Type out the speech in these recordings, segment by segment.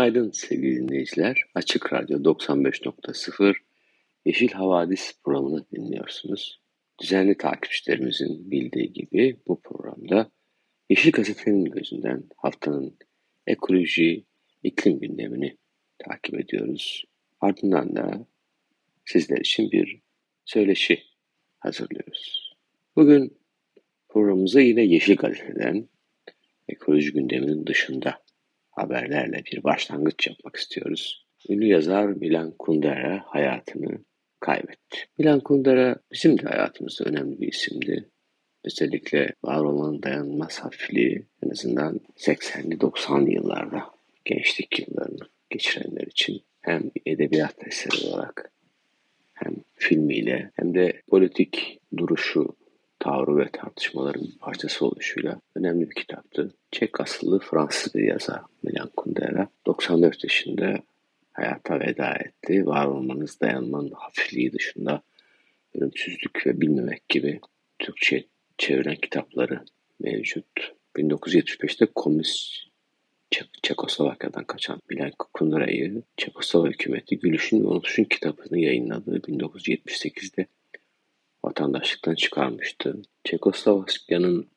Günaydın sevgili dinleyiciler. Açık Radyo 95.0 Yeşil Havadis programını dinliyorsunuz. Düzenli takipçilerimizin bildiği gibi bu programda Yeşil Gazete'nin gözünden haftanın ekoloji, iklim gündemini takip ediyoruz. Ardından da sizler için bir söyleşi hazırlıyoruz. Bugün programımıza yine Yeşil Gazete'den ekoloji gündeminin dışında haberlerle bir başlangıç yapmak istiyoruz. Ünlü yazar Milan Kundera hayatını kaybetti. Milan Kundera bizim de hayatımızda önemli bir isimdi. Özellikle var olan dayanılmaz hafifliği en azından 80'li 90'lı yıllarda gençlik yıllarını geçirenler için hem edebiyat eseri olarak hem filmiyle hem de politik duruşu tavrı ve tartışmaların parçası oluşuyla önemli bir kitaptı. Çek asıllı Fransız bir yazar Milan Kundera 94 yaşında hayata veda etti. Var olmanız dayanmanın hafifliği dışında ölümsüzlük ve bilmemek gibi Türkçe çeviren kitapları mevcut. 1975'te Komünist Çek Çekoslovakya'dan kaçan Milan Kundera'yı Çekoslovak hükümeti Gülüşün ve Unutuşun kitabını yayınladığı 1978'de vatandaşlıktan çıkarmıştı. Çekoslovakya'nın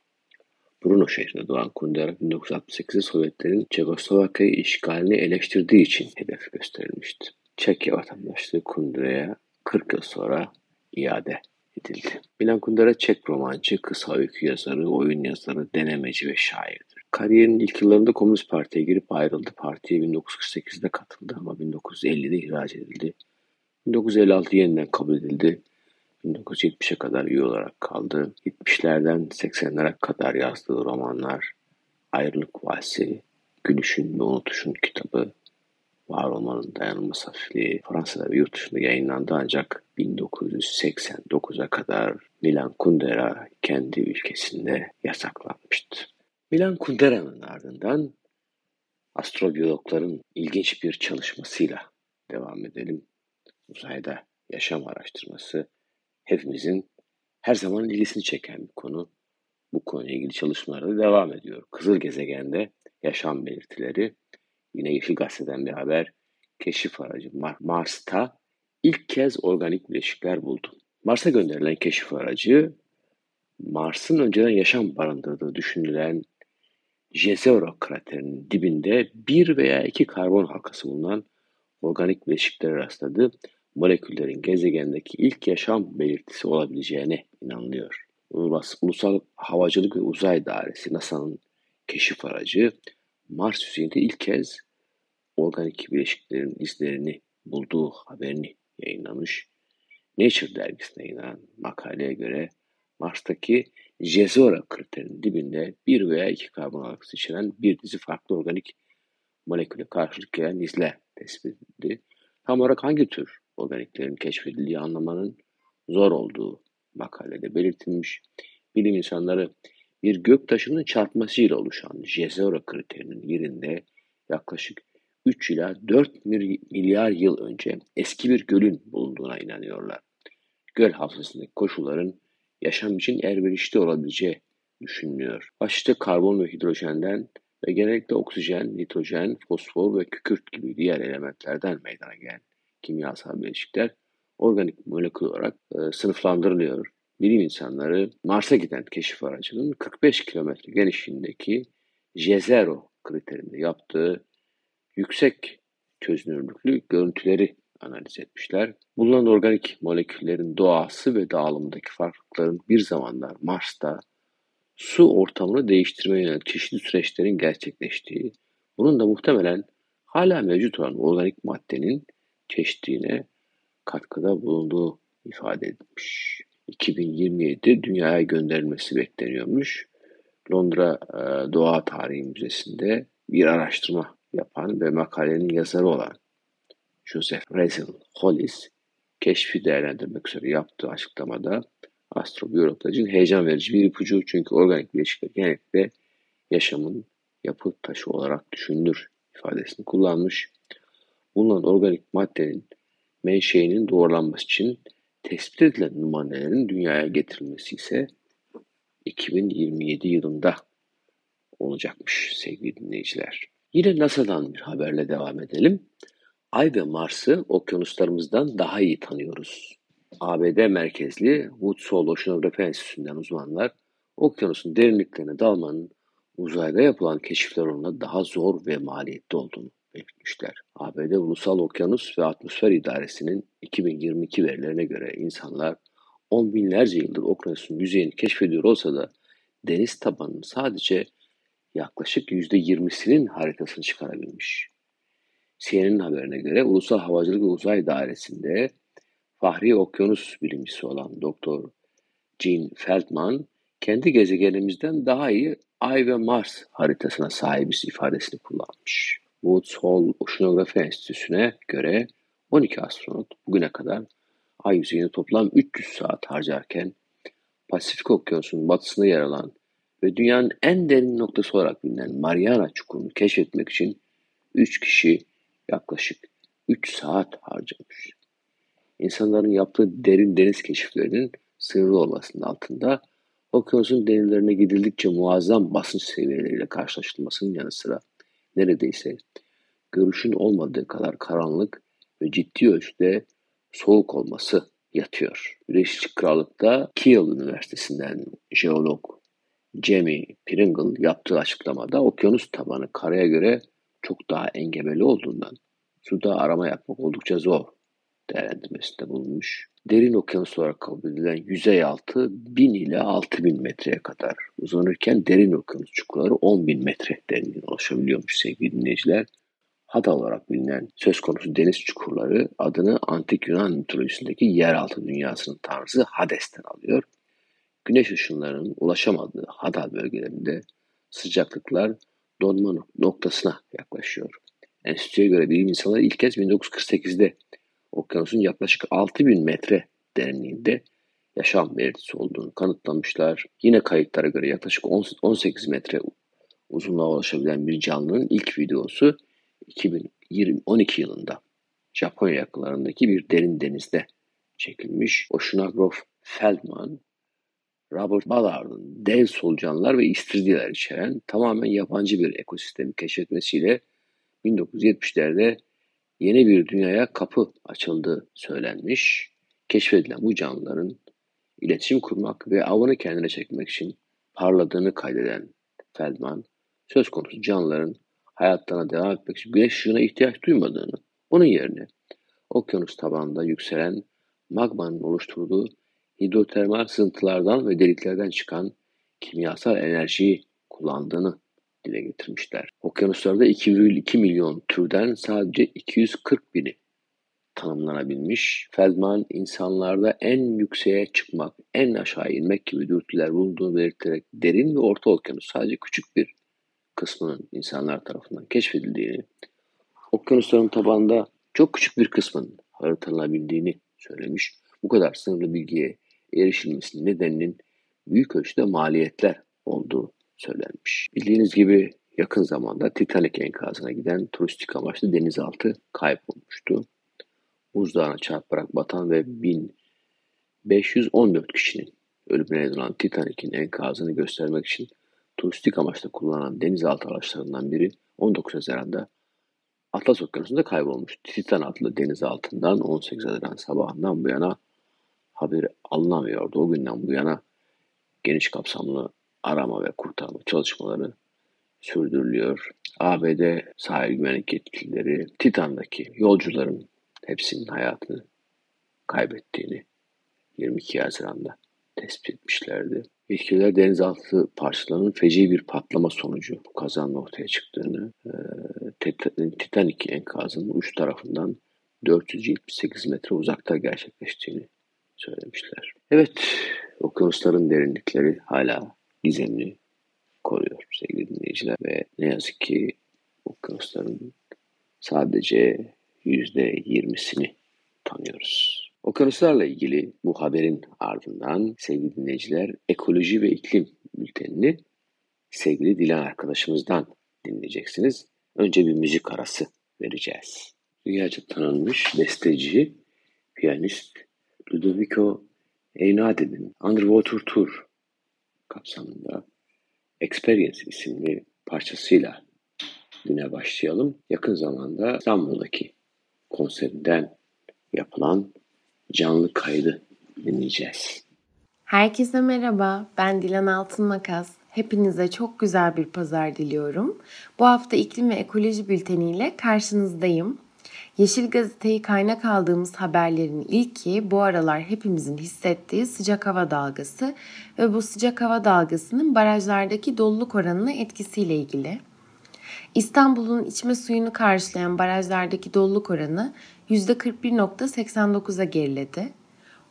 Brno şehrinde doğan Kundera 1968'de Sovyetlerin Çekoslovakya'yı işgalini eleştirdiği için hedef gösterilmişti. Çekya vatandaşlığı Kundera'ya 40 yıl sonra iade edildi. Milan Kundera Çek romancı, kısa öykü yazarı, oyun yazarı, denemeci ve şairdir. Kariyerinin ilk yıllarında Komünist Parti'ye girip ayrıldı. Partiye 1948'de katıldı ama 1950'de ihraç edildi. 1956 yeniden kabul edildi. 1970'e kadar üye olarak kaldı. 70'lerden 80'lere kadar yazdığı romanlar Ayrılık Valsi, Gülüşün ve Unutuşun kitabı, Var olmanın dayanılmaz hafifliği Fransa'da ve yurt dışında yayınlandı ancak 1989'a kadar Milan Kundera kendi ülkesinde yasaklanmıştı. Milan Kundera'nın ardından astrobiyologların ilginç bir çalışmasıyla devam edelim. Uzayda yaşam araştırması hepimizin her zaman ilgisini çeken bir konu. Bu konuyla ilgili çalışmalara da devam ediyor. Kızıl gezegende yaşam belirtileri yine Yeşil Gazete'den bir haber. Keşif aracı Mars'ta ilk kez organik bileşikler buldu. Mars'a gönderilen keşif aracı Mars'ın önceden yaşam barındırdığı düşünülen Jezero kraterinin dibinde bir veya iki karbon halkası bulunan organik bileşiklere rastladı moleküllerin gezegendeki ilk yaşam belirtisi olabileceğine inanılıyor. Ulusal Havacılık ve Uzay Dairesi NASA'nın keşif aracı Mars yüzeyinde ilk kez organik bileşiklerin izlerini bulduğu haberini yayınlamış. Nature dergisine yayınlanan makaleye göre Mars'taki Jezora kriterinin dibinde bir veya iki karbon algısı içeren bir dizi farklı organik moleküle karşılık gelen izler tespit edildi. Tam olarak hangi tür organiklerin keşfedildiği anlamanın zor olduğu makalede belirtilmiş. Bilim insanları bir gök taşının çarpmasıyla oluşan Jezero kriterinin yerinde yaklaşık 3 ila 4 milyar yıl önce eski bir gölün bulunduğuna inanıyorlar. Göl havzasındaki koşulların yaşam için elverişli olabileceği düşünülüyor. Başta karbon ve hidrojenden ve genellikle oksijen, nitrojen, fosfor ve kükürt gibi diğer elementlerden meydana gelen kimyasal bileşikler organik molekül olarak e, sınıflandırılıyor. Bilim insanları Mars'a giden keşif aracının 45 kilometre genişliğindeki Jezero kriterinde yaptığı yüksek çözünürlüklü görüntüleri analiz etmişler. Bulunan organik moleküllerin doğası ve dağılımındaki farklılıkların bir zamanlar Mars'ta su ortamını değiştirmeye yönelik çeşitli süreçlerin gerçekleştiği, bunun da muhtemelen hala mevcut olan organik maddenin çeşitliğine katkıda bulunduğu ifade edilmiş. 2027'de dünyaya gönderilmesi bekleniyormuş. Londra e, Doğa Tarihi Müzesi'nde bir araştırma yapan ve makalenin yazarı olan Joseph Russell Hollis keşfi değerlendirmek üzere yaptığı açıklamada astrobiyologlar için heyecan verici bir ipucu çünkü organik bileşikler genellikle yaşamın yapı taşı olarak düşünülür ifadesini kullanmış. Bulunan organik maddenin menşeinin doğrulanması için tespit edilen numunelerin dünyaya getirilmesi ise 2027 yılında olacakmış sevgili dinleyiciler. Yine NASA'dan bir haberle devam edelim. Ay ve Mars'ı okyanuslarımızdan daha iyi tanıyoruz. ABD merkezli Woods Hole Oceanografi Enstitüsü'nden uzmanlar okyanusun derinliklerine dalmanın uzayda yapılan keşifler oranında daha zor ve maliyetli olduğunu belirtmişler. ABD Ulusal Okyanus ve Atmosfer İdaresi'nin 2022 verilerine göre insanlar on binlerce yıldır okyanusun yüzeyini keşfediyor olsa da deniz tabanının sadece yaklaşık %20'sinin haritasını çıkarabilmiş. CNN'in haberine göre Ulusal Havacılık ve Uzay Dairesi'nde Fahri Okyanus bilimcisi olan Doktor Gene Feldman, kendi gezegenimizden daha iyi Ay ve Mars haritasına sahibiz ifadesini kullanmış. Woods Hole Oceanografi Enstitüsü'ne göre 12 astronot bugüne kadar Ay yüzeyine toplam 300 saat harcarken Pasifik Okyanusu'nun batısında yer alan ve dünyanın en derin noktası olarak bilinen Mariana Çukuru'nu keşfetmek için 3 kişi yaklaşık 3 saat harcamış. İnsanların yaptığı derin deniz keşiflerinin sınırlı olmasının altında okyanusun derinlerine gidildikçe muazzam basınç seviyeleriyle karşılaşılmasının yanı sıra neredeyse görüşün olmadığı kadar karanlık ve ciddi ölçüde soğuk olması yatıyor. Birleşik Krallık'ta Kiel Üniversitesi'nden jeolog Jamie Pringle yaptığı açıklamada okyanus tabanı karaya göre çok daha engebeli olduğundan suda arama yapmak oldukça zor değerlendirmesinde bulunmuş. Derin okyanus olarak kabul edilen yüzey altı 1000 ile 6000 metreye kadar uzanırken derin okyanus çukurları 10.000 metre derinliğine ulaşabiliyormuş sevgili dinleyiciler. Hada olarak bilinen söz konusu deniz çukurları adını antik Yunan mitolojisindeki yeraltı dünyasının tanrısı Hades'ten alıyor. Güneş ışınlarının ulaşamadığı Hada bölgelerinde sıcaklıklar donma noktasına yaklaşıyor. Enstitüye göre bilim insanları ilk kez 1948'de okyanusun yaklaşık 6000 metre derinliğinde yaşam belirtisi olduğunu kanıtlamışlar. Yine kayıtlara göre yaklaşık 18 metre uzunluğa ulaşabilen bir canlının ilk videosu 2012 yılında Japonya yakınlarındaki bir derin denizde çekilmiş. Oceanograph Feldman, Robert Ballard'ın dev solucanlar ve istiridyeler içeren tamamen yabancı bir ekosistemi keşfetmesiyle 1970'lerde yeni bir dünyaya kapı açıldığı söylenmiş. Keşfedilen bu canlıların iletişim kurmak ve avını kendine çekmek için parladığını kaydeden Feldman, söz konusu canlıların hayatlarına devam etmek için güneş ışığına ihtiyaç duymadığını, onun yerine okyanus tabanında yükselen magmanın oluşturduğu hidrotermal sızıntılardan ve deliklerden çıkan kimyasal enerjiyi kullandığını dile getirmişler. Okyanuslarda 2,2 milyon türden sadece 240 bini tanımlanabilmiş. Feldman insanlarda en yükseğe çıkmak, en aşağı inmek gibi dürtüler bulunduğunu belirterek derin ve orta okyanus sadece küçük bir kısmının insanlar tarafından keşfedildiğini, okyanusların tabanında çok küçük bir kısmının haritalabildiğini söylemiş. Bu kadar sınırlı bilgiye erişilmesinin nedeninin büyük ölçüde maliyetler olduğu söylenmiş. Bildiğiniz gibi yakın zamanda Titanic enkazına giden turistik amaçlı denizaltı kaybolmuştu. Buzdağına çarparak batan ve 1514 kişinin ölümüne neden olan Titanic'in enkazını göstermek için turistik amaçla kullanılan denizaltı araçlarından biri 19 Haziran'da Atlas Okyanusu'nda kaybolmuş. Titan adlı denizaltından 18 Haziran sabahından bu yana haberi alınamıyordu. O günden bu yana geniş kapsamlı arama ve kurtarma çalışmaları sürdürülüyor. ABD sahil güvenlik yetkilileri Titan'daki yolcuların hepsinin hayatını kaybettiğini 22 Haziran'da tespit etmişlerdi. Yetkililer denizaltı parçalarının feci bir patlama sonucu bu kazanın ortaya çıktığını, e, Titanic enkazının uç tarafından 478 metre uzakta gerçekleştiğini söylemişler. Evet, okyanusların derinlikleri hala gizemli sevgili dinleyiciler ve ne yazık ki okyanusların sadece yüzde yirmisini tanıyoruz. Okyanuslarla ilgili bu haberin ardından sevgili dinleyiciler ekoloji ve iklim bültenini sevgili Dilan arkadaşımızdan dinleyeceksiniz. Önce bir müzik arası vereceğiz. Dünyaca tanınmış besteci, piyanist Ludovico Einaudí'nin Underwater Tour kapsamında Experience isimli parçasıyla güne başlayalım. Yakın zamanda İstanbul'daki konserinden yapılan canlı kaydı dinleyeceğiz. Herkese merhaba, ben Dilan Altınmakas. Hepinize çok güzel bir pazar diliyorum. Bu hafta iklim ve ekoloji bülteniyle karşınızdayım. Yeşil Gazete'yi kaynak aldığımız haberlerin ilki bu aralar hepimizin hissettiği sıcak hava dalgası ve bu sıcak hava dalgasının barajlardaki doluluk oranına etkisiyle ilgili. İstanbul'un içme suyunu karşılayan barajlardaki doluluk oranı %41.89'a geriledi.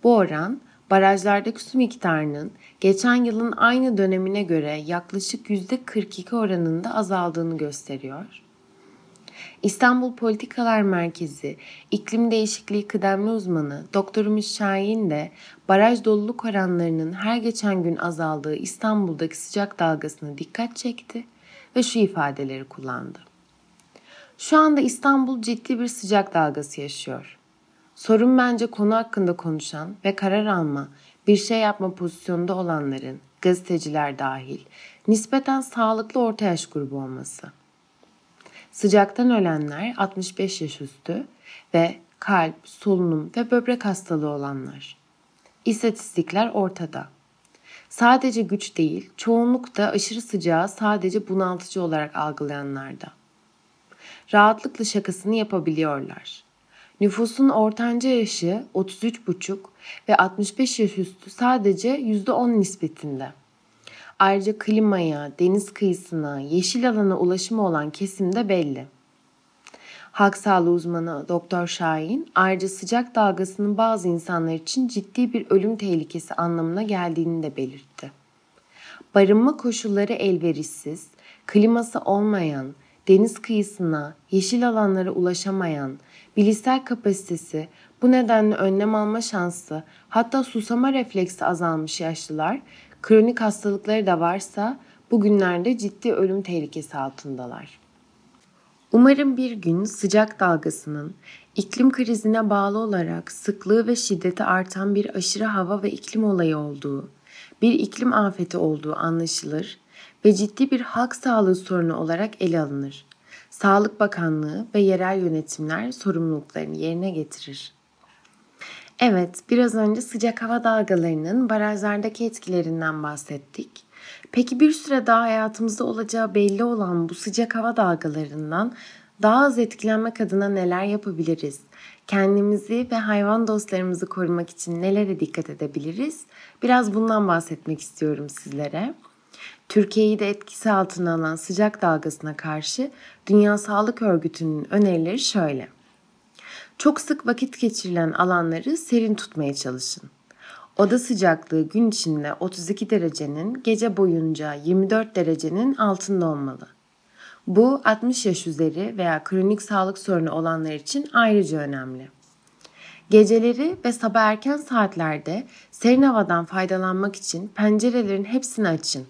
Bu oran barajlardaki su miktarının geçen yılın aynı dönemine göre yaklaşık %42 oranında azaldığını gösteriyor. İstanbul Politikalar Merkezi İklim Değişikliği Kıdemli Uzmanı Doktor Ümit Şahin de baraj doluluk oranlarının her geçen gün azaldığı İstanbul'daki sıcak dalgasına dikkat çekti ve şu ifadeleri kullandı. Şu anda İstanbul ciddi bir sıcak dalgası yaşıyor. Sorun bence konu hakkında konuşan ve karar alma, bir şey yapma pozisyonunda olanların, gazeteciler dahil, nispeten sağlıklı orta yaş grubu olması. Sıcaktan ölenler 65 yaş üstü ve kalp, solunum ve böbrek hastalığı olanlar. İstatistikler ortada. Sadece güç değil, çoğunlukta aşırı sıcağı sadece bunaltıcı olarak algılayanlarda. Rahatlıkla şakasını yapabiliyorlar. Nüfusun ortanca yaşı 33,5 ve 65 yaş üstü sadece %10 nispetinde. Ayrıca klimaya, deniz kıyısına, yeşil alana ulaşımı olan kesim de belli. Halk sağlığı uzmanı Doktor Şahin ayrıca sıcak dalgasının bazı insanlar için ciddi bir ölüm tehlikesi anlamına geldiğini de belirtti. Barınma koşulları elverişsiz, kliması olmayan, deniz kıyısına, yeşil alanlara ulaşamayan, bilişsel kapasitesi, bu nedenle önlem alma şansı, hatta susama refleksi azalmış yaşlılar, kronik hastalıkları da varsa bugünlerde ciddi ölüm tehlikesi altındalar. Umarım bir gün sıcak dalgasının iklim krizine bağlı olarak sıklığı ve şiddeti artan bir aşırı hava ve iklim olayı olduğu, bir iklim afeti olduğu anlaşılır ve ciddi bir halk sağlığı sorunu olarak ele alınır. Sağlık Bakanlığı ve yerel yönetimler sorumluluklarını yerine getirir. Evet, biraz önce sıcak hava dalgalarının barajlardaki etkilerinden bahsettik. Peki bir süre daha hayatımızda olacağı belli olan bu sıcak hava dalgalarından daha az etkilenmek adına neler yapabiliriz? Kendimizi ve hayvan dostlarımızı korumak için nelere dikkat edebiliriz? Biraz bundan bahsetmek istiyorum sizlere. Türkiye'yi de etkisi altına alan sıcak dalgasına karşı Dünya Sağlık Örgütü'nün önerileri şöyle. Çok sık vakit geçirilen alanları serin tutmaya çalışın. Oda sıcaklığı gün içinde 32 derecenin, gece boyunca 24 derecenin altında olmalı. Bu 60 yaş üzeri veya kronik sağlık sorunu olanlar için ayrıca önemli. Geceleri ve sabah erken saatlerde serin havadan faydalanmak için pencerelerin hepsini açın.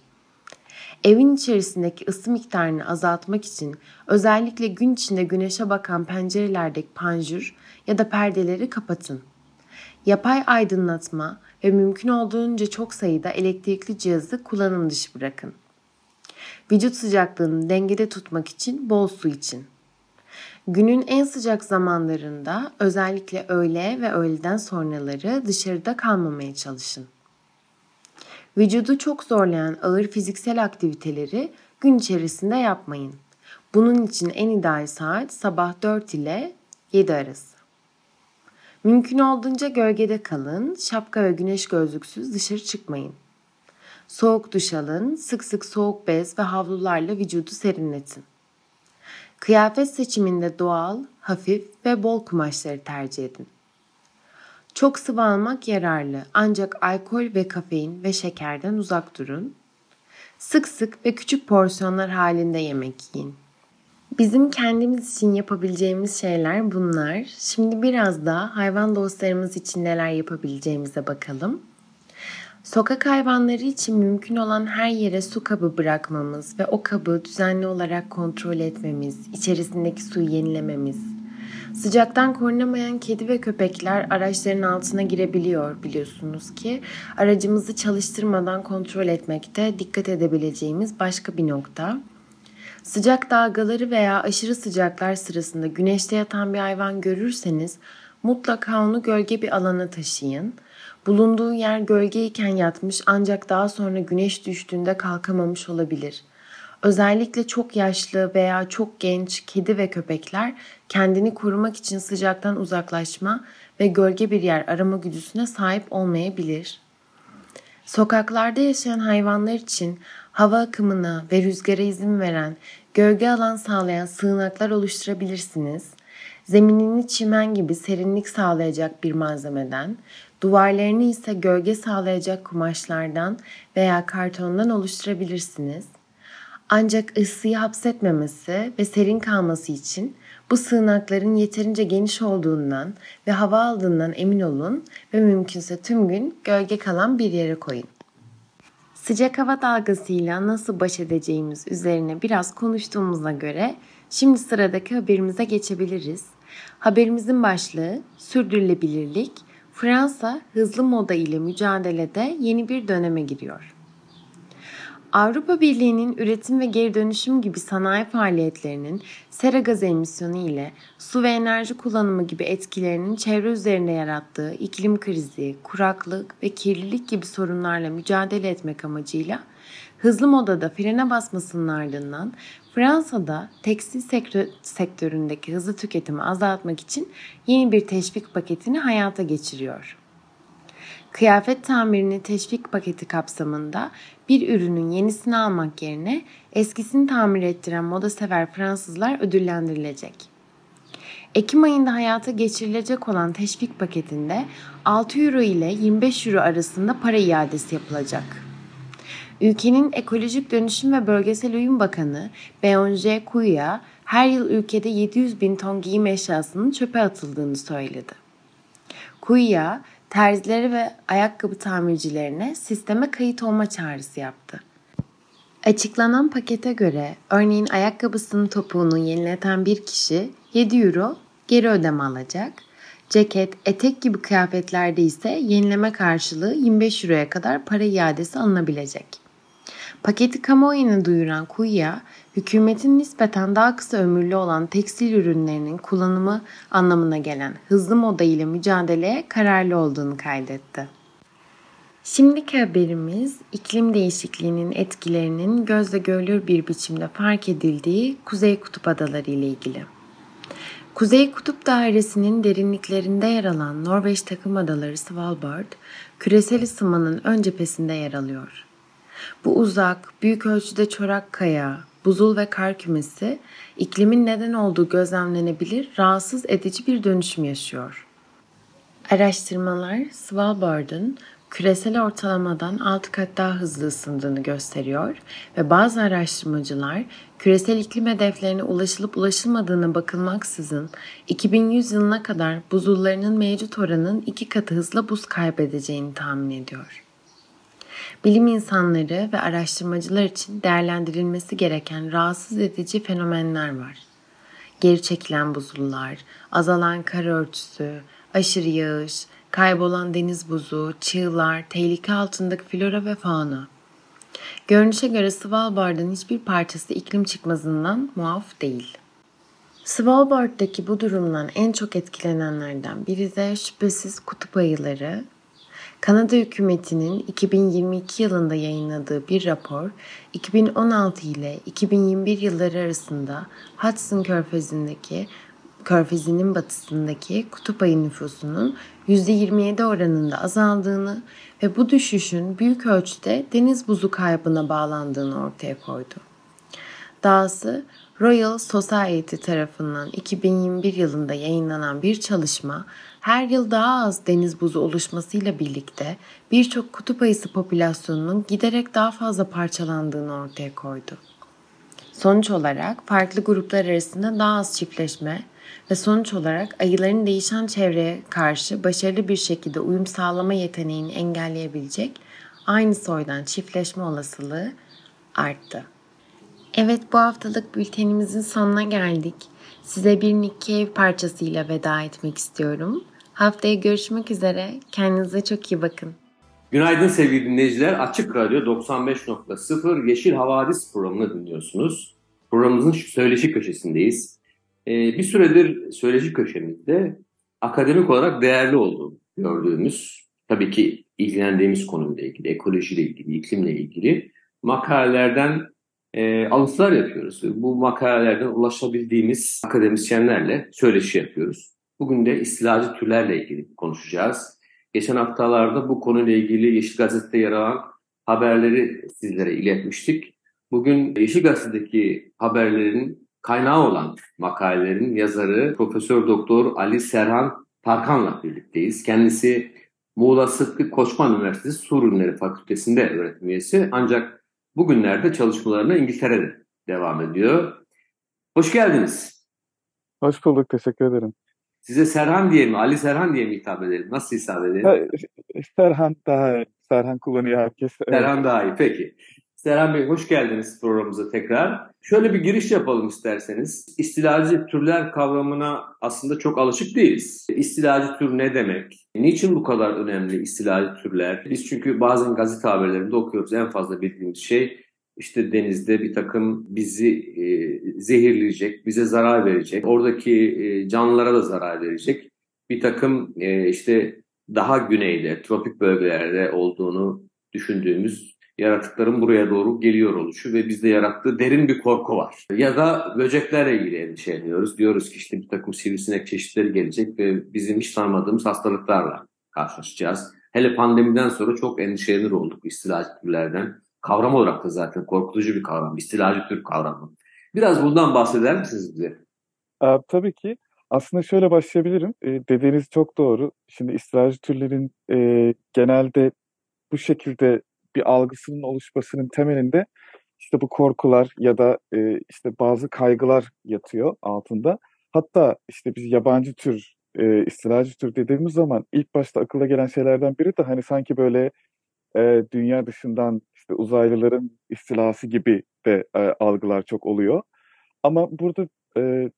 Evin içerisindeki ısı miktarını azaltmak için özellikle gün içinde güneşe bakan pencerelerdeki panjur ya da perdeleri kapatın. Yapay aydınlatma ve mümkün olduğunca çok sayıda elektrikli cihazı kullanım dışı bırakın. Vücut sıcaklığını dengede tutmak için bol su için. Günün en sıcak zamanlarında özellikle öğle ve öğleden sonraları dışarıda kalmamaya çalışın. Vücudu çok zorlayan ağır fiziksel aktiviteleri gün içerisinde yapmayın. Bunun için en ideal saat sabah 4 ile 7 arası. Mümkün olduğunca gölgede kalın, şapka ve güneş gözlüksüz dışarı çıkmayın. Soğuk duş alın, sık sık soğuk bez ve havlularla vücudu serinletin. Kıyafet seçiminde doğal, hafif ve bol kumaşları tercih edin. Çok sıvı almak yararlı ancak alkol ve kafein ve şekerden uzak durun. Sık sık ve küçük porsiyonlar halinde yemek yiyin. Bizim kendimiz için yapabileceğimiz şeyler bunlar. Şimdi biraz da hayvan dostlarımız için neler yapabileceğimize bakalım. Sokak hayvanları için mümkün olan her yere su kabı bırakmamız ve o kabı düzenli olarak kontrol etmemiz, içerisindeki suyu yenilememiz. Sıcaktan korunamayan kedi ve köpekler araçların altına girebiliyor biliyorsunuz ki. Aracımızı çalıştırmadan kontrol etmekte dikkat edebileceğimiz başka bir nokta. Sıcak dalgaları veya aşırı sıcaklar sırasında güneşte yatan bir hayvan görürseniz mutlaka onu gölge bir alana taşıyın. Bulunduğu yer gölgeyken yatmış ancak daha sonra güneş düştüğünde kalkamamış olabilir. Özellikle çok yaşlı veya çok genç kedi ve köpekler kendini korumak için sıcaktan uzaklaşma ve gölge bir yer arama güdüsüne sahip olmayabilir. Sokaklarda yaşayan hayvanlar için hava akımına ve rüzgara izin veren, gölge alan sağlayan sığınaklar oluşturabilirsiniz. Zeminini çimen gibi serinlik sağlayacak bir malzemeden, duvarlarını ise gölge sağlayacak kumaşlardan veya kartondan oluşturabilirsiniz. Ancak ısıyı hapsetmemesi ve serin kalması için bu sığınakların yeterince geniş olduğundan ve hava aldığından emin olun ve mümkünse tüm gün gölge kalan bir yere koyun. Sıcak hava dalgasıyla nasıl baş edeceğimiz üzerine biraz konuştuğumuza göre şimdi sıradaki haberimize geçebiliriz. Haberimizin başlığı sürdürülebilirlik, Fransa hızlı moda ile mücadelede yeni bir döneme giriyor. Avrupa Birliği'nin üretim ve geri dönüşüm gibi sanayi faaliyetlerinin sera gazı emisyonu ile su ve enerji kullanımı gibi etkilerinin çevre üzerinde yarattığı iklim krizi, kuraklık ve kirlilik gibi sorunlarla mücadele etmek amacıyla hızlı modada frene basmasının ardından Fransa'da tekstil sektöründeki hızlı tüketimi azaltmak için yeni bir teşvik paketini hayata geçiriyor. Kıyafet tamirini teşvik paketi kapsamında bir ürünün yenisini almak yerine eskisini tamir ettiren moda sever Fransızlar ödüllendirilecek. Ekim ayında hayata geçirilecek olan teşvik paketinde 6 euro ile 25 euro arasında para iadesi yapılacak. Ülkenin Ekolojik Dönüşüm ve Bölgesel Uyum Bakanı Beyoncé Kuya her yıl ülkede 700 bin ton giyim eşyasının çöpe atıldığını söyledi. Kuya, terzileri ve ayakkabı tamircilerine sisteme kayıt olma çağrısı yaptı. Açıklanan pakete göre örneğin ayakkabısının topuğunu yenileten bir kişi 7 euro geri ödeme alacak. Ceket, etek gibi kıyafetlerde ise yenileme karşılığı 25 euroya kadar para iadesi alınabilecek. Paketi kamuoyuna duyuran Kuya, hükümetin nispeten daha kısa ömürlü olan tekstil ürünlerinin kullanımı anlamına gelen hızlı moda ile mücadeleye kararlı olduğunu kaydetti. Şimdiki haberimiz iklim değişikliğinin etkilerinin gözle görülür bir biçimde fark edildiği Kuzey Kutup Adaları ile ilgili. Kuzey Kutup Dairesi'nin derinliklerinde yer alan Norveç takım adaları Svalbard, küresel ısınmanın ön cephesinde yer alıyor. Bu uzak, büyük ölçüde çorak kaya, buzul ve kar kümesi iklimin neden olduğu gözlemlenebilir rahatsız edici bir dönüşüm yaşıyor. Araştırmalar Svalbard'ın küresel ortalamadan 6 kat daha hızlı ısındığını gösteriyor ve bazı araştırmacılar küresel iklim hedeflerine ulaşılıp ulaşılmadığına bakılmaksızın 2100 yılına kadar buzullarının mevcut oranın iki katı hızla buz kaybedeceğini tahmin ediyor. Bilim insanları ve araştırmacılar için değerlendirilmesi gereken rahatsız edici fenomenler var. Geri çekilen buzullar, azalan kar örtüsü, aşırı yağış, kaybolan deniz buzu, çığlar, tehlike altındaki flora ve fauna. Görünüşe göre Svalbard'ın hiçbir parçası iklim çıkmazından muaf değil. Svalbard'daki bu durumdan en çok etkilenenlerden biri de şüphesiz kutup ayıları Kanada hükümetinin 2022 yılında yayınladığı bir rapor, 2016 ile 2021 yılları arasında Hudson Körfezi'ndeki Körfezi'nin batısındaki kutup ayı nüfusunun %27 oranında azaldığını ve bu düşüşün büyük ölçüde deniz buzu kaybına bağlandığını ortaya koydu. Dahası Royal Society tarafından 2021 yılında yayınlanan bir çalışma her yıl daha az deniz buzu oluşmasıyla birlikte birçok kutup ayısı popülasyonunun giderek daha fazla parçalandığını ortaya koydu. Sonuç olarak farklı gruplar arasında daha az çiftleşme ve sonuç olarak ayıların değişen çevreye karşı başarılı bir şekilde uyum sağlama yeteneğini engelleyebilecek aynı soydan çiftleşme olasılığı arttı. Evet bu haftalık bültenimizin sonuna geldik. Size bir Nick Cave parçasıyla veda etmek istiyorum. Haftaya görüşmek üzere. Kendinize çok iyi bakın. Günaydın sevgili dinleyiciler. Açık Radyo 95.0 Yeşil Havadis programını dinliyorsunuz. Programımızın söyleşi köşesindeyiz. Ee, bir süredir söyleşi köşemizde akademik olarak değerli olduğu gördüğümüz, tabii ki ilgilendiğimiz konuyla ilgili, ekolojiyle ilgili, iklimle ilgili makalelerden e, alıntılar yapıyoruz. Bu makalelerden ulaşabildiğimiz akademisyenlerle söyleşi yapıyoruz. Bugün de istilacı türlerle ilgili konuşacağız. Geçen haftalarda bu konuyla ilgili Yeşil Gazete'de yer alan haberleri sizlere iletmiştik. Bugün Yeşil Gazete'deki haberlerin kaynağı olan makalelerin yazarı Profesör Doktor Ali Serhan Tarkan'la birlikteyiz. Kendisi Muğla Sıtkı Koçman Üniversitesi Sur Ürünleri Fakültesi'nde öğretim üyesi ancak bugünlerde çalışmalarına İngiltere'de devam ediyor. Hoş geldiniz. Hoş bulduk, teşekkür ederim. Size Serhan diye mi, Ali Serhan diye mi hitap edelim? Nasıl hitap edelim? Serhan daha Serhan kullanıyor herkes. Serhan evet. daha iyi, peki. Serhan Bey hoş geldiniz programımıza tekrar. Şöyle bir giriş yapalım isterseniz. İstilacı türler kavramına aslında çok alışık değiliz. İstilacı tür ne demek? Niçin bu kadar önemli istilacı türler? Biz çünkü bazen gazete haberlerinde okuyoruz. En fazla bildiğimiz şey işte denizde bir takım bizi e, zehirleyecek, bize zarar verecek, oradaki e, canlılara da zarar verecek bir takım e, işte daha güneyde, tropik bölgelerde olduğunu düşündüğümüz yaratıkların buraya doğru geliyor oluşu ve bizde yarattığı derin bir korku var. Ya da böceklerle ilgili endişeleniyoruz. Diyoruz ki işte bir takım sivrisinek çeşitleri gelecek ve bizim hiç tanımadığımız hastalıklarla karşılaşacağız. Hele pandemiden sonra çok endişelenir olduk istilacı türlerden. Kavram olarak da zaten korkutucu bir kavram. İstilacı tür kavramı. Biraz bundan bahseder misiniz bize? Ee, tabii ki. Aslında şöyle başlayabilirim. Ee, dediğiniz çok doğru. Şimdi istilacı türlerin e, genelde bu şekilde bir algısının oluşmasının temelinde işte bu korkular ya da e, işte bazı kaygılar yatıyor altında. Hatta işte biz yabancı tür, e, istilacı tür dediğimiz zaman ilk başta akılla gelen şeylerden biri de hani sanki böyle e, dünya dışından işte uzaylıların istilası gibi de e, algılar çok oluyor. Ama burada e,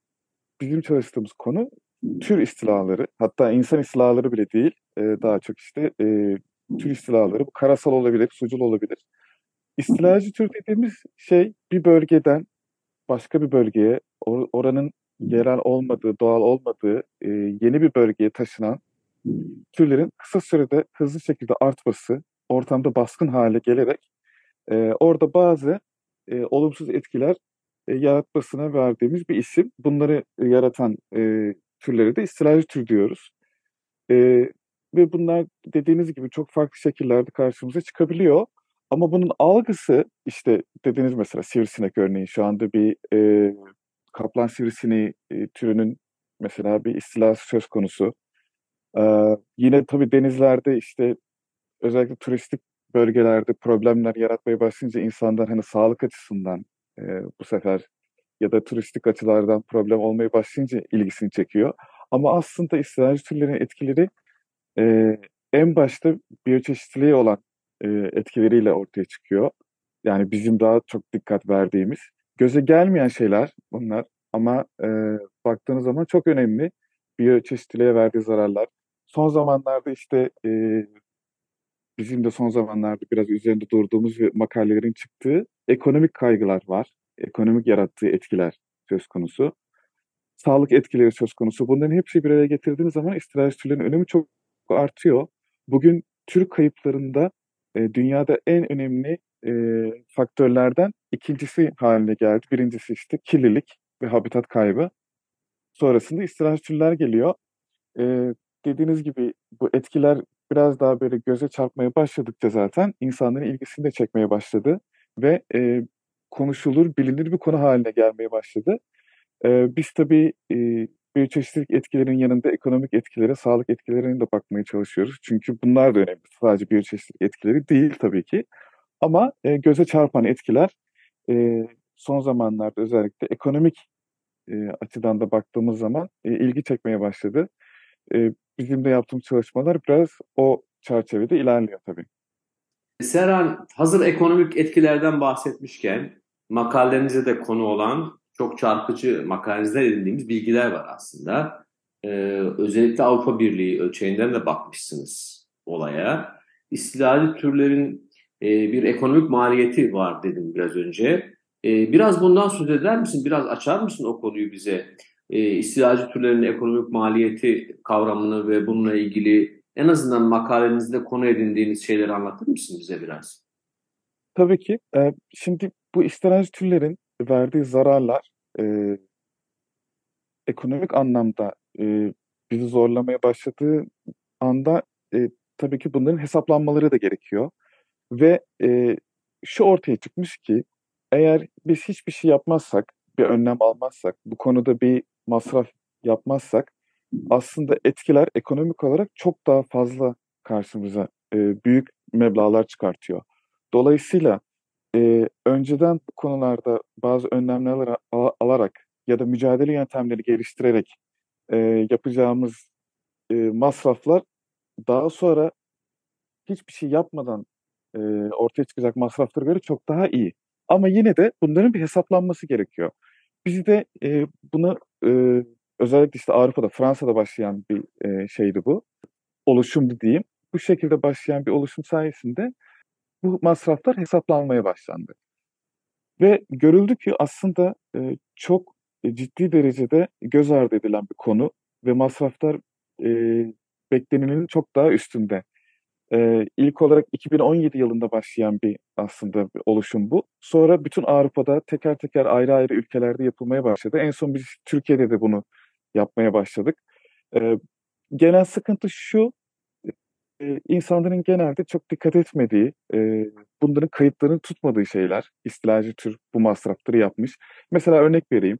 bizim çalıştığımız konu tür istilaları, hatta insan istilaları bile değil, e, daha çok işte e, tür istilaları. Karasal olabilir, sucul olabilir. İstilacı tür dediğimiz şey bir bölgeden başka bir bölgeye, or- oranın yerel olmadığı, doğal olmadığı e, yeni bir bölgeye taşınan türlerin kısa sürede hızlı şekilde artması, ortamda baskın hale gelerek e, orada bazı e, olumsuz etkiler e, yaratmasına verdiğimiz bir isim. Bunları e, yaratan e, türleri de istilacı tür diyoruz. E, ve bunlar dediğiniz gibi çok farklı şekillerde karşımıza çıkabiliyor. Ama bunun algısı işte dediğiniz mesela sivrisinek örneği şu anda bir e, kaplan sivrisineği e, türünün mesela bir istilası söz konusu. Ee, yine tabii denizlerde işte özellikle turistik bölgelerde problemler yaratmaya başlayınca insanlar hani sağlık açısından e, bu sefer ya da turistik açılardan problem olmaya başlayınca ilgisini çekiyor. Ama aslında istilacı türlerin etkileri e, en başta biyoçeşitliliğe olan e, etkileriyle ortaya çıkıyor. Yani bizim daha çok dikkat verdiğimiz. Göze gelmeyen şeyler bunlar ama e, baktığınız zaman çok önemli. Biyoçeşitliliğe verdiği zararlar. Son zamanlarda işte e, bizim de son zamanlarda biraz üzerinde durduğumuz ve makalelerin çıktığı ekonomik kaygılar var. Ekonomik yarattığı etkiler söz konusu. Sağlık etkileri söz konusu. Bunların hepsi bir araya getirdiğiniz zaman istilacı türlerin önemi çok artıyor. Bugün tür kayıplarında e, dünyada en önemli e, faktörlerden ikincisi haline geldi. Birincisi işte kirlilik ve habitat kaybı. Sonrasında istilacı türler geliyor. E, dediğiniz gibi bu etkiler biraz daha böyle göze çarpmaya başladıkça zaten insanların ilgisini de çekmeye başladı ve e, konuşulur, bilinir bir konu haline gelmeye başladı. E, biz tabii e, biyoçeşitlilik etkilerinin yanında ekonomik etkilere, sağlık etkilerine de bakmaya çalışıyoruz. Çünkü bunlar da önemli. Sadece biyoçeşitlilik etkileri değil tabii ki. Ama e, göze çarpan etkiler e, son zamanlarda özellikle ekonomik e, açıdan da baktığımız zaman e, ilgi çekmeye başladı. E, bizim de yaptığımız çalışmalar biraz o çerçevede ilerliyor tabii. Serhan, hazır ekonomik etkilerden bahsetmişken makalenize de konu olan çok çarpıcı makalenizde edindiğimiz bilgiler var aslında. Ee, özellikle Avrupa Birliği ölçeğinden de bakmışsınız olaya. İstilali türlerin e, bir ekonomik maliyeti var dedim biraz önce. E, biraz bundan söz eder misin? Biraz açar mısın o konuyu bize? E, istilacı türlerin ekonomik maliyeti kavramını ve bununla ilgili en azından makalenizde konu edindiğiniz şeyleri anlatır mısın bize biraz? Tabii ki. E, şimdi bu istilacı türlerin verdiği zararlar e, ekonomik anlamda e, bizi zorlamaya başladığı anda e, tabii ki bunların hesaplanmaları da gerekiyor. Ve e, şu ortaya çıkmış ki eğer biz hiçbir şey yapmazsak, bir önlem almazsak, bu konuda bir masraf yapmazsak aslında etkiler ekonomik olarak çok daha fazla karşımıza e, büyük meblağlar çıkartıyor. Dolayısıyla e, önceden bu konularda bazı önlemler alarak ya da mücadele yöntemleri geliştirerek e, yapacağımız e, masraflar daha sonra hiçbir şey yapmadan e, ortaya çıkacak masraflara göre çok daha iyi. Ama yine de bunların bir hesaplanması gerekiyor. Biz de e, bunu e, özellikle işte Avrupa'da, Fransa'da başlayan bir e, şeydi bu. Oluşumdu diyeyim. Bu şekilde başlayan bir oluşum sayesinde bu masraflar hesaplanmaya başlandı. Ve görüldü ki aslında e, çok ciddi derecede göz ardı edilen bir konu ve masraflar e, beklenenin çok daha üstünde. E, ilk olarak 2017 yılında başlayan bir aslında bir oluşum bu. Sonra bütün Avrupa'da teker teker ayrı ayrı ülkelerde yapılmaya başladı. En son biz Türkiye'de de bunu yapmaya başladık. E, genel sıkıntı şu, e, insanların genelde çok dikkat etmediği, e, bunların kayıtlarını tutmadığı şeyler. İstilacı tür bu masrafları yapmış. Mesela örnek vereyim.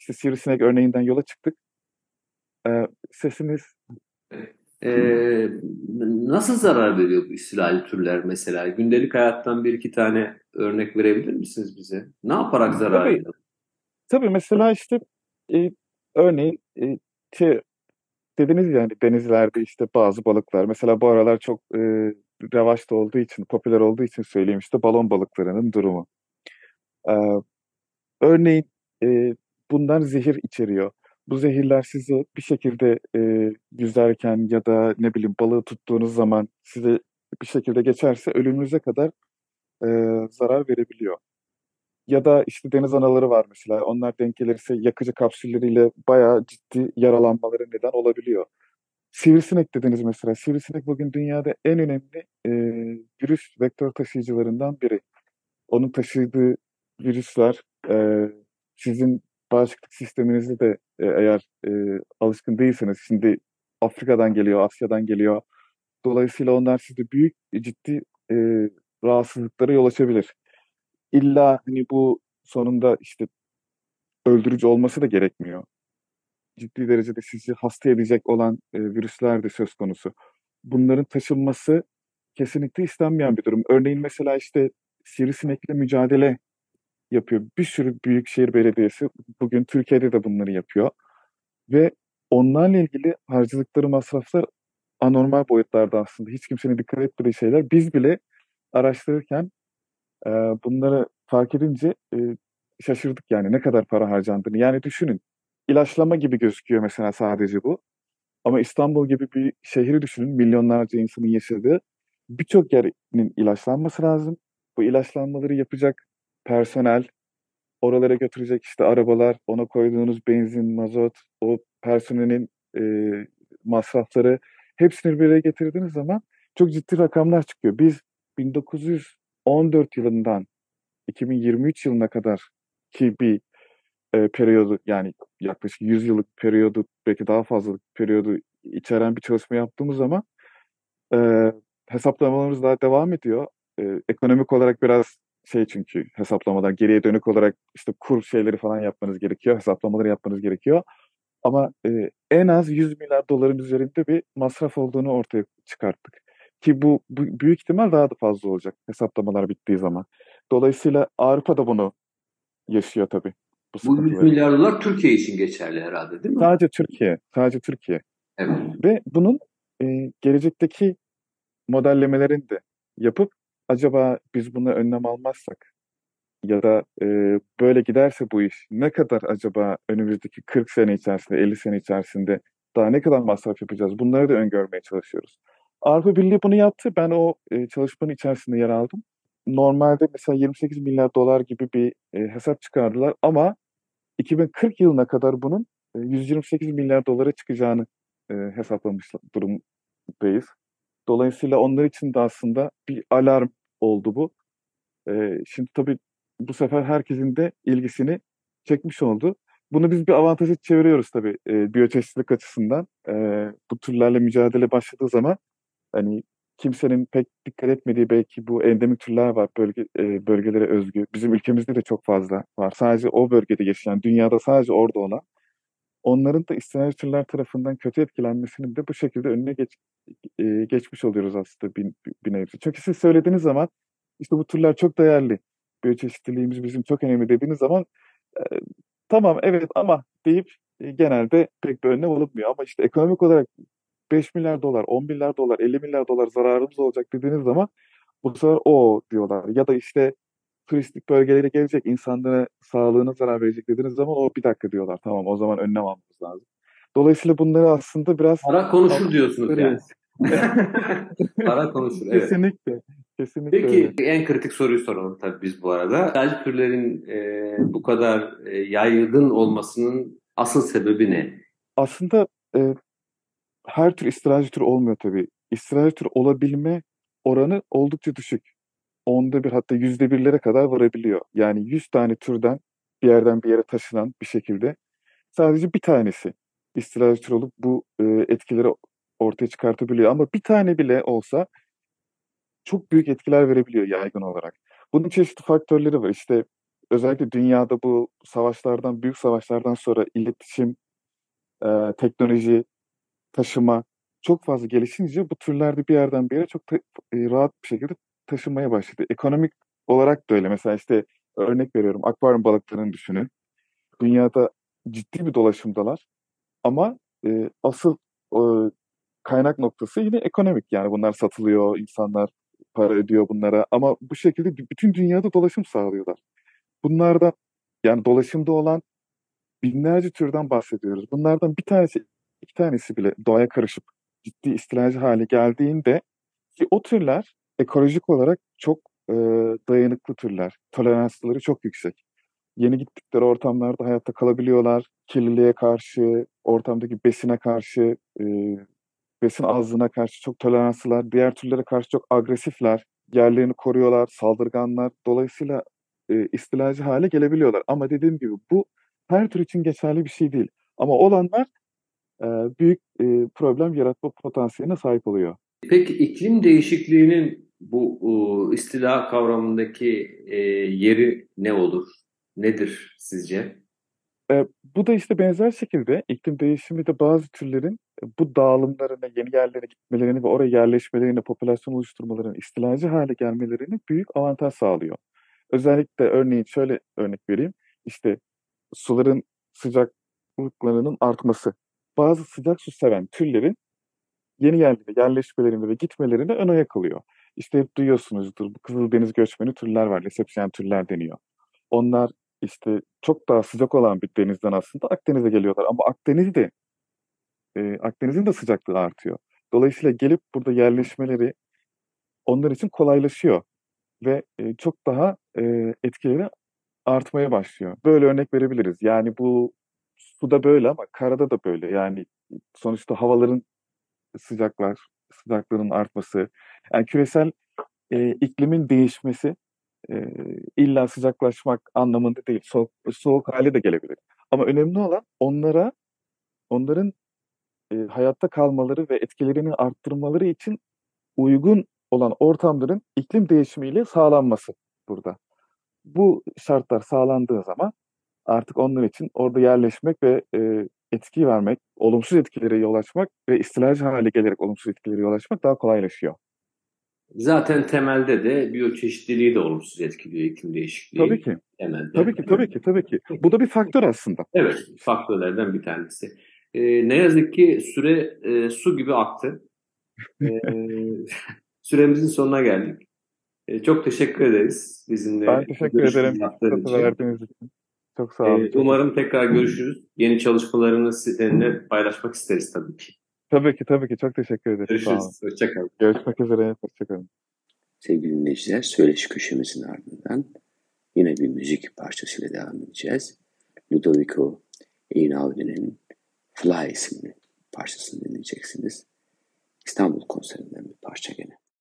İşte sivrisinek örneğinden yola çıktık. E, sesiniz... Ee, nasıl zarar veriyor bu istilacı türler mesela? Gündelik hayattan bir iki tane örnek verebilir misiniz bize? Ne yaparak zarar tabii, veriyor? Tabii mesela işte e, örneğin e, şey, dediniz yani denizlerde işte bazı balıklar mesela bu aralar çok e, revaçta olduğu için popüler olduğu için söyleyeyim işte balon balıklarının durumu. E, örneğin e, bundan zehir içeriyor. Bu zehirler size bir şekilde e, yüzerken ya da ne bileyim balığı tuttuğunuz zaman size bir şekilde geçerse ölümünüze kadar e, zarar verebiliyor. Ya da işte deniz anaları var mesela. Onlar denk gelirse yakıcı kapsülleriyle bayağı ciddi yaralanmaları neden olabiliyor. Sivrisinek dediniz mesela. Sivrisinek bugün dünyada en önemli e, virüs vektör taşıyıcılarından biri. Onun taşıdığı virüsler e, sizin bağışıklık sisteminizde de e, eğer e, alışkın değilseniz şimdi Afrika'dan geliyor, Asya'dan geliyor. Dolayısıyla onlar sizde büyük ciddi e, rahatsızlıklara yol açabilir illa hani bu sonunda işte öldürücü olması da gerekmiyor. Ciddi derecede sizi hasta edecek olan e, virüsler de söz konusu. Bunların taşınması kesinlikle istenmeyen bir durum. Örneğin mesela işte sivrisinekle mücadele yapıyor. Bir sürü büyükşehir belediyesi bugün Türkiye'de de bunları yapıyor. Ve onlarla ilgili harcadıkları masraflar anormal boyutlarda aslında. Hiç kimsenin dikkat etmediği şeyler. Biz bile araştırırken e, bunları fark edince e, şaşırdık yani ne kadar para harcandığını. Yani düşünün ilaçlama gibi gözüküyor mesela sadece bu. Ama İstanbul gibi bir şehri düşünün milyonlarca insanın yaşadığı birçok yerin ilaçlanması lazım. Bu ilaçlanmaları yapacak personel, oralara götürecek işte arabalar, ona koyduğunuz benzin, mazot, o personelin e, masrafları hepsini bir araya getirdiğiniz zaman çok ciddi rakamlar çıkıyor. Biz 1900 14 yılından 2023 yılına kadar ki bir e, periyodu yani yaklaşık 100 yıllık periyodu belki daha fazla periyodu içeren bir çalışma yaptığımız zaman e, hesaplamalarımız daha devam ediyor. E, ekonomik olarak biraz şey çünkü hesaplamalar geriye dönük olarak işte kur şeyleri falan yapmanız gerekiyor. Hesaplamaları yapmanız gerekiyor. Ama e, en az 100 milyar doların üzerinde bir masraf olduğunu ortaya çıkarttık. Ki bu, bu büyük ihtimal daha da fazla olacak hesaplamalar bittiği zaman. Dolayısıyla Avrupa da bunu yaşıyor tabii. Bu, bu 100 milyar dolar Türkiye için geçerli herhalde değil mi? Sadece Türkiye. Sadece Türkiye. Evet. Ve bunun e, gelecekteki modellemelerini de yapıp acaba biz buna önlem almazsak ya da e, böyle giderse bu iş ne kadar acaba önümüzdeki 40 sene içerisinde, 50 sene içerisinde daha ne kadar masraf yapacağız? Bunları da öngörmeye çalışıyoruz. Avrupa Birliği bunu yaptı. Ben o e, çalışmanın içerisinde yer aldım. Normalde mesela 28 milyar dolar gibi bir e, hesap çıkardılar ama 2040 yılına kadar bunun e, 128 milyar dolara çıkacağını e, hesaplamış durumdayız. Dolayısıyla onlar için de aslında bir alarm oldu bu. E, şimdi tabii bu sefer herkesin de ilgisini çekmiş oldu. Bunu biz bir avantajı çeviriyoruz tabii e, biyoçeşitlilik açısından. E, bu türlerle mücadele başladığı zaman hani kimsenin pek dikkat etmediği belki bu endemik türler var bölge e, bölgelere özgü. Bizim ülkemizde de çok fazla var. Sadece o bölgede yaşayan, dünyada sadece orada olan. Onların da istisnai tarafından kötü etkilenmesinin de bu şekilde önüne geç, e, geçmiş oluyoruz aslında bir, bir nevi. Çünkü siz söylediğiniz zaman işte bu türler çok değerli. Biyoçeşitliliğimiz bizim çok önemli dediğiniz zaman e, tamam evet ama deyip e, genelde pek bir önlem alınmıyor. Ama işte ekonomik olarak 5 milyar dolar, 10 milyar dolar, 50 milyar dolar zararımız olacak dediğiniz zaman bu sefer o diyorlar. Ya da işte turistik bölgelere gelecek, insanlara sağlığına zarar verecek dediğiniz zaman o bir dakika diyorlar. Tamam o zaman önlem almamız lazım. Dolayısıyla bunları aslında biraz... Para konuşur diyorsunuz yani. Para konuşur. Evet. Kesinlikle. Kesinlikle Peki öyle. en kritik soruyu soralım tabii biz bu arada. Tercih türlerin e, bu kadar e, yaygın olmasının asıl sebebi ne? Aslında e, her tür istilacı tür olmuyor tabii. İstilacı tür olabilme oranı oldukça düşük. Onda bir hatta yüzde birlere kadar varabiliyor. Yani yüz tane türden bir yerden bir yere taşınan bir şekilde sadece bir tanesi istilacı tür olup bu e, etkileri ortaya çıkartabiliyor. Ama bir tane bile olsa çok büyük etkiler verebiliyor yaygın olarak. Bunun çeşitli faktörleri var. İşte özellikle dünyada bu savaşlardan, büyük savaşlardan sonra iletişim, e, teknoloji, taşıma çok fazla gelişince bu türlerde bir yerden bir yere çok e, rahat bir şekilde taşınmaya başladı. Ekonomik olarak da öyle. Mesela işte örnek veriyorum akvaryum balıklarını düşünün. Dünyada ciddi bir dolaşımdalar ama e, asıl e, kaynak noktası yine ekonomik. Yani bunlar satılıyor, insanlar para ödüyor bunlara ama bu şekilde bütün dünyada dolaşım sağlıyorlar. Bunlarda yani dolaşımda olan binlerce türden bahsediyoruz. Bunlardan bir tanesi, iki tanesi bile doğaya karışıp ciddi istilacı hale geldiğinde ki o türler ekolojik olarak çok e, dayanıklı türler. Toleransları çok yüksek. Yeni gittikleri ortamlarda hayatta kalabiliyorlar. Kirliliğe karşı, ortamdaki besine karşı, e, besin azlığına karşı çok toleranslılar. Diğer türlere karşı çok agresifler. Yerlerini koruyorlar, saldırganlar. Dolayısıyla e, istilacı hale gelebiliyorlar. Ama dediğim gibi bu her tür için geçerli bir şey değil. Ama olanlar e, büyük e, problem yaratma potansiyeline sahip oluyor. Peki iklim değişikliğinin bu e, istila kavramındaki e, yeri ne olur? Nedir sizce? E, bu da işte benzer şekilde iklim değişimi de bazı türlerin bu dağılımlarına, yeni yerlere gitmelerini ve oraya yerleşmelerini, popülasyon oluşturmalarını, istilacı hale gelmelerini büyük avantaj sağlıyor. Özellikle örneğin şöyle örnek vereyim. İşte suların sıcaklıklarının artması. Bazı sıcak su seven türlerin yeni yerlere yerleşmelerinde ve gitmelerine ön ayak alıyor. İşte hep duyuyorsunuzdur. Bu Kızıldeniz göçmeni türler var. Resepsiyen türler deniyor. Onlar işte çok daha sıcak olan bir denizden aslında Akdeniz'e geliyorlar. Ama Akdeniz'de e, Akdeniz'in de sıcaklığı artıyor. Dolayısıyla gelip burada yerleşmeleri onlar için kolaylaşıyor ve e, çok daha e, etkileri artmaya başlıyor. Böyle örnek verebiliriz. Yani bu suda böyle ama karada da böyle. Yani sonuçta havaların sıcaklar, sıcaklığının artması, yani küresel e, iklimin değişmesi e, illa sıcaklaşmak anlamında değil. Soğuk, soğuk hali de gelebilir. Ama önemli olan onlara, onların e, hayatta kalmaları ve etkilerini arttırmaları için uygun olan ortamların iklim değişimiyle sağlanması burada. bu şartlar sağlandığı zaman artık onlar için orada yerleşmek ve e, etki vermek, olumsuz etkilere yol açmak ve istilacı hale gelerek olumsuz etkilere yol açmak daha kolaylaşıyor. Zaten temelde de biyoçeşitliliği de olumsuz etkiliyor iklim değişikliği. Tabii ki. Temelde. Tabii ki, tabii ki, tabii ki. Bu da bir faktör aslında. Evet, faktörlerden bir tanesi. Ee, ne yazık ki süre e, su gibi aktı. Ee, süremizin sonuna geldik. Ee, çok teşekkür ederiz bizimle. Ben teşekkür ederim. İçin. Çok sağ olun. Ee, umarım tekrar görüşürüz. Yeni çalışmalarını sizinle paylaşmak isteriz tabii ki. Tabii ki, tabii ki. Çok teşekkür ederim. Görüşürüz. Hoşçakalın. Görüşmek üzere. Hoşçakalın. Sevgili dinleyiciler, söyleşi köşemizin ardından yine bir müzik parçasıyla devam edeceğiz. Ludovico Einaudí'nin Fly isimli parçasını dinleyeceksiniz. İstanbul konserinden bir parça gene.